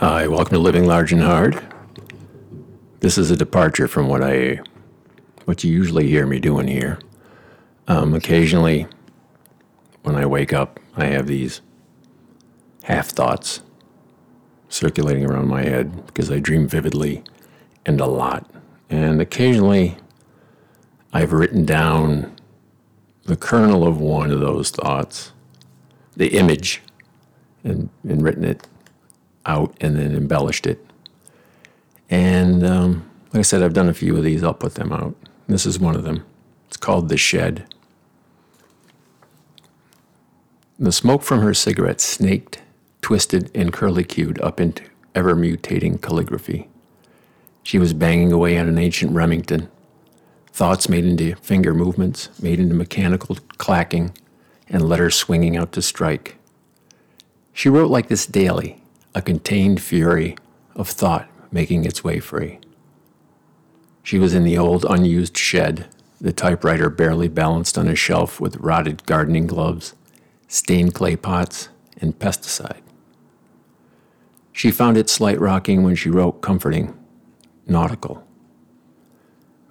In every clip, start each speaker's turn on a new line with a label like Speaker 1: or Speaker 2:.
Speaker 1: Hi, welcome to Living Large and Hard. This is a departure from what I, what you usually hear me doing here. Um, occasionally, when I wake up, I have these half thoughts circulating around my head because I dream vividly and a lot. And occasionally, I've written down the kernel of one of those thoughts, the image, and, and written it out and then embellished it. And um, like I said, I've done a few of these. I'll put them out. This is one of them. It's called The Shed. The smoke from her cigarette snaked, twisted, and curly-cued up into ever mutating calligraphy. She was banging away on an ancient Remington. Thoughts made into finger movements, made into mechanical clacking, and letters swinging out to strike. She wrote like this daily, a contained fury of thought making its way free. She was in the old unused shed, the typewriter barely balanced on a shelf with rotted gardening gloves, stained clay pots, and pesticide. She found it slight rocking when she wrote comforting, nautical.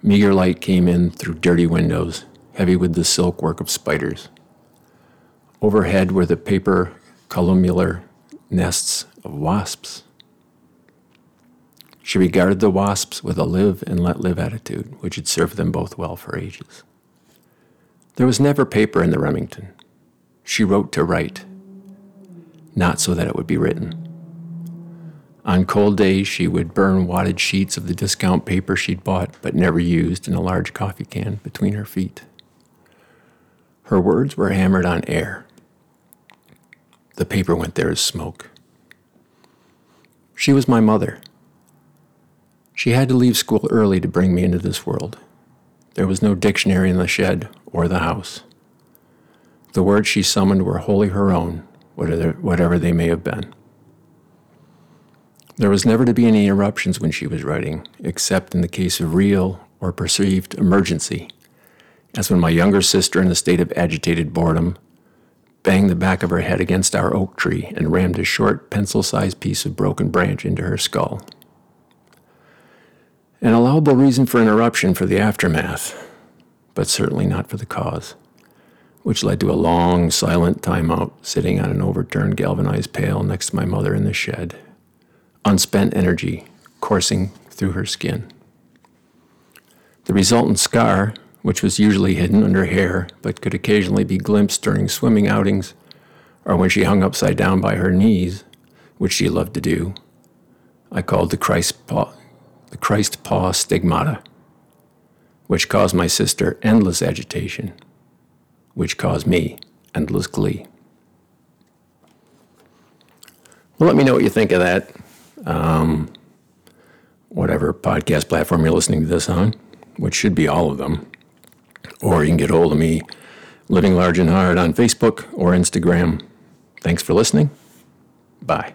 Speaker 1: Meager light came in through dirty windows, heavy with the silk work of spiders. Overhead were the paper columnar nests of wasps. She regarded the wasps with a live and let live attitude, which had served them both well for ages. There was never paper in the Remington. She wrote to write, not so that it would be written. On cold days, she would burn wadded sheets of the discount paper she'd bought but never used in a large coffee can between her feet. Her words were hammered on air. The paper went there as smoke. She was my mother. She had to leave school early to bring me into this world. There was no dictionary in the shed or the house. The words she summoned were wholly her own, whatever they may have been. There was never to be any interruptions when she was writing, except in the case of real or perceived emergency, as when my younger sister, in a state of agitated boredom, banged the back of her head against our oak tree and rammed a short, pencil sized piece of broken branch into her skull. An allowable reason for interruption for the aftermath, but certainly not for the cause, which led to a long, silent timeout sitting on an overturned galvanized pail next to my mother in the shed, unspent energy coursing through her skin. The resultant scar, which was usually hidden under hair but could occasionally be glimpsed during swimming outings or when she hung upside down by her knees, which she loved to do, I called the Christ paw, the Christ paw stigmata, which caused my sister endless agitation, which caused me endless glee. Well, let me know what you think of that. Um, whatever podcast platform you're listening to this on, which should be all of them. Or you can get hold of me, Living Large and Hard, on Facebook or Instagram. Thanks for listening. Bye.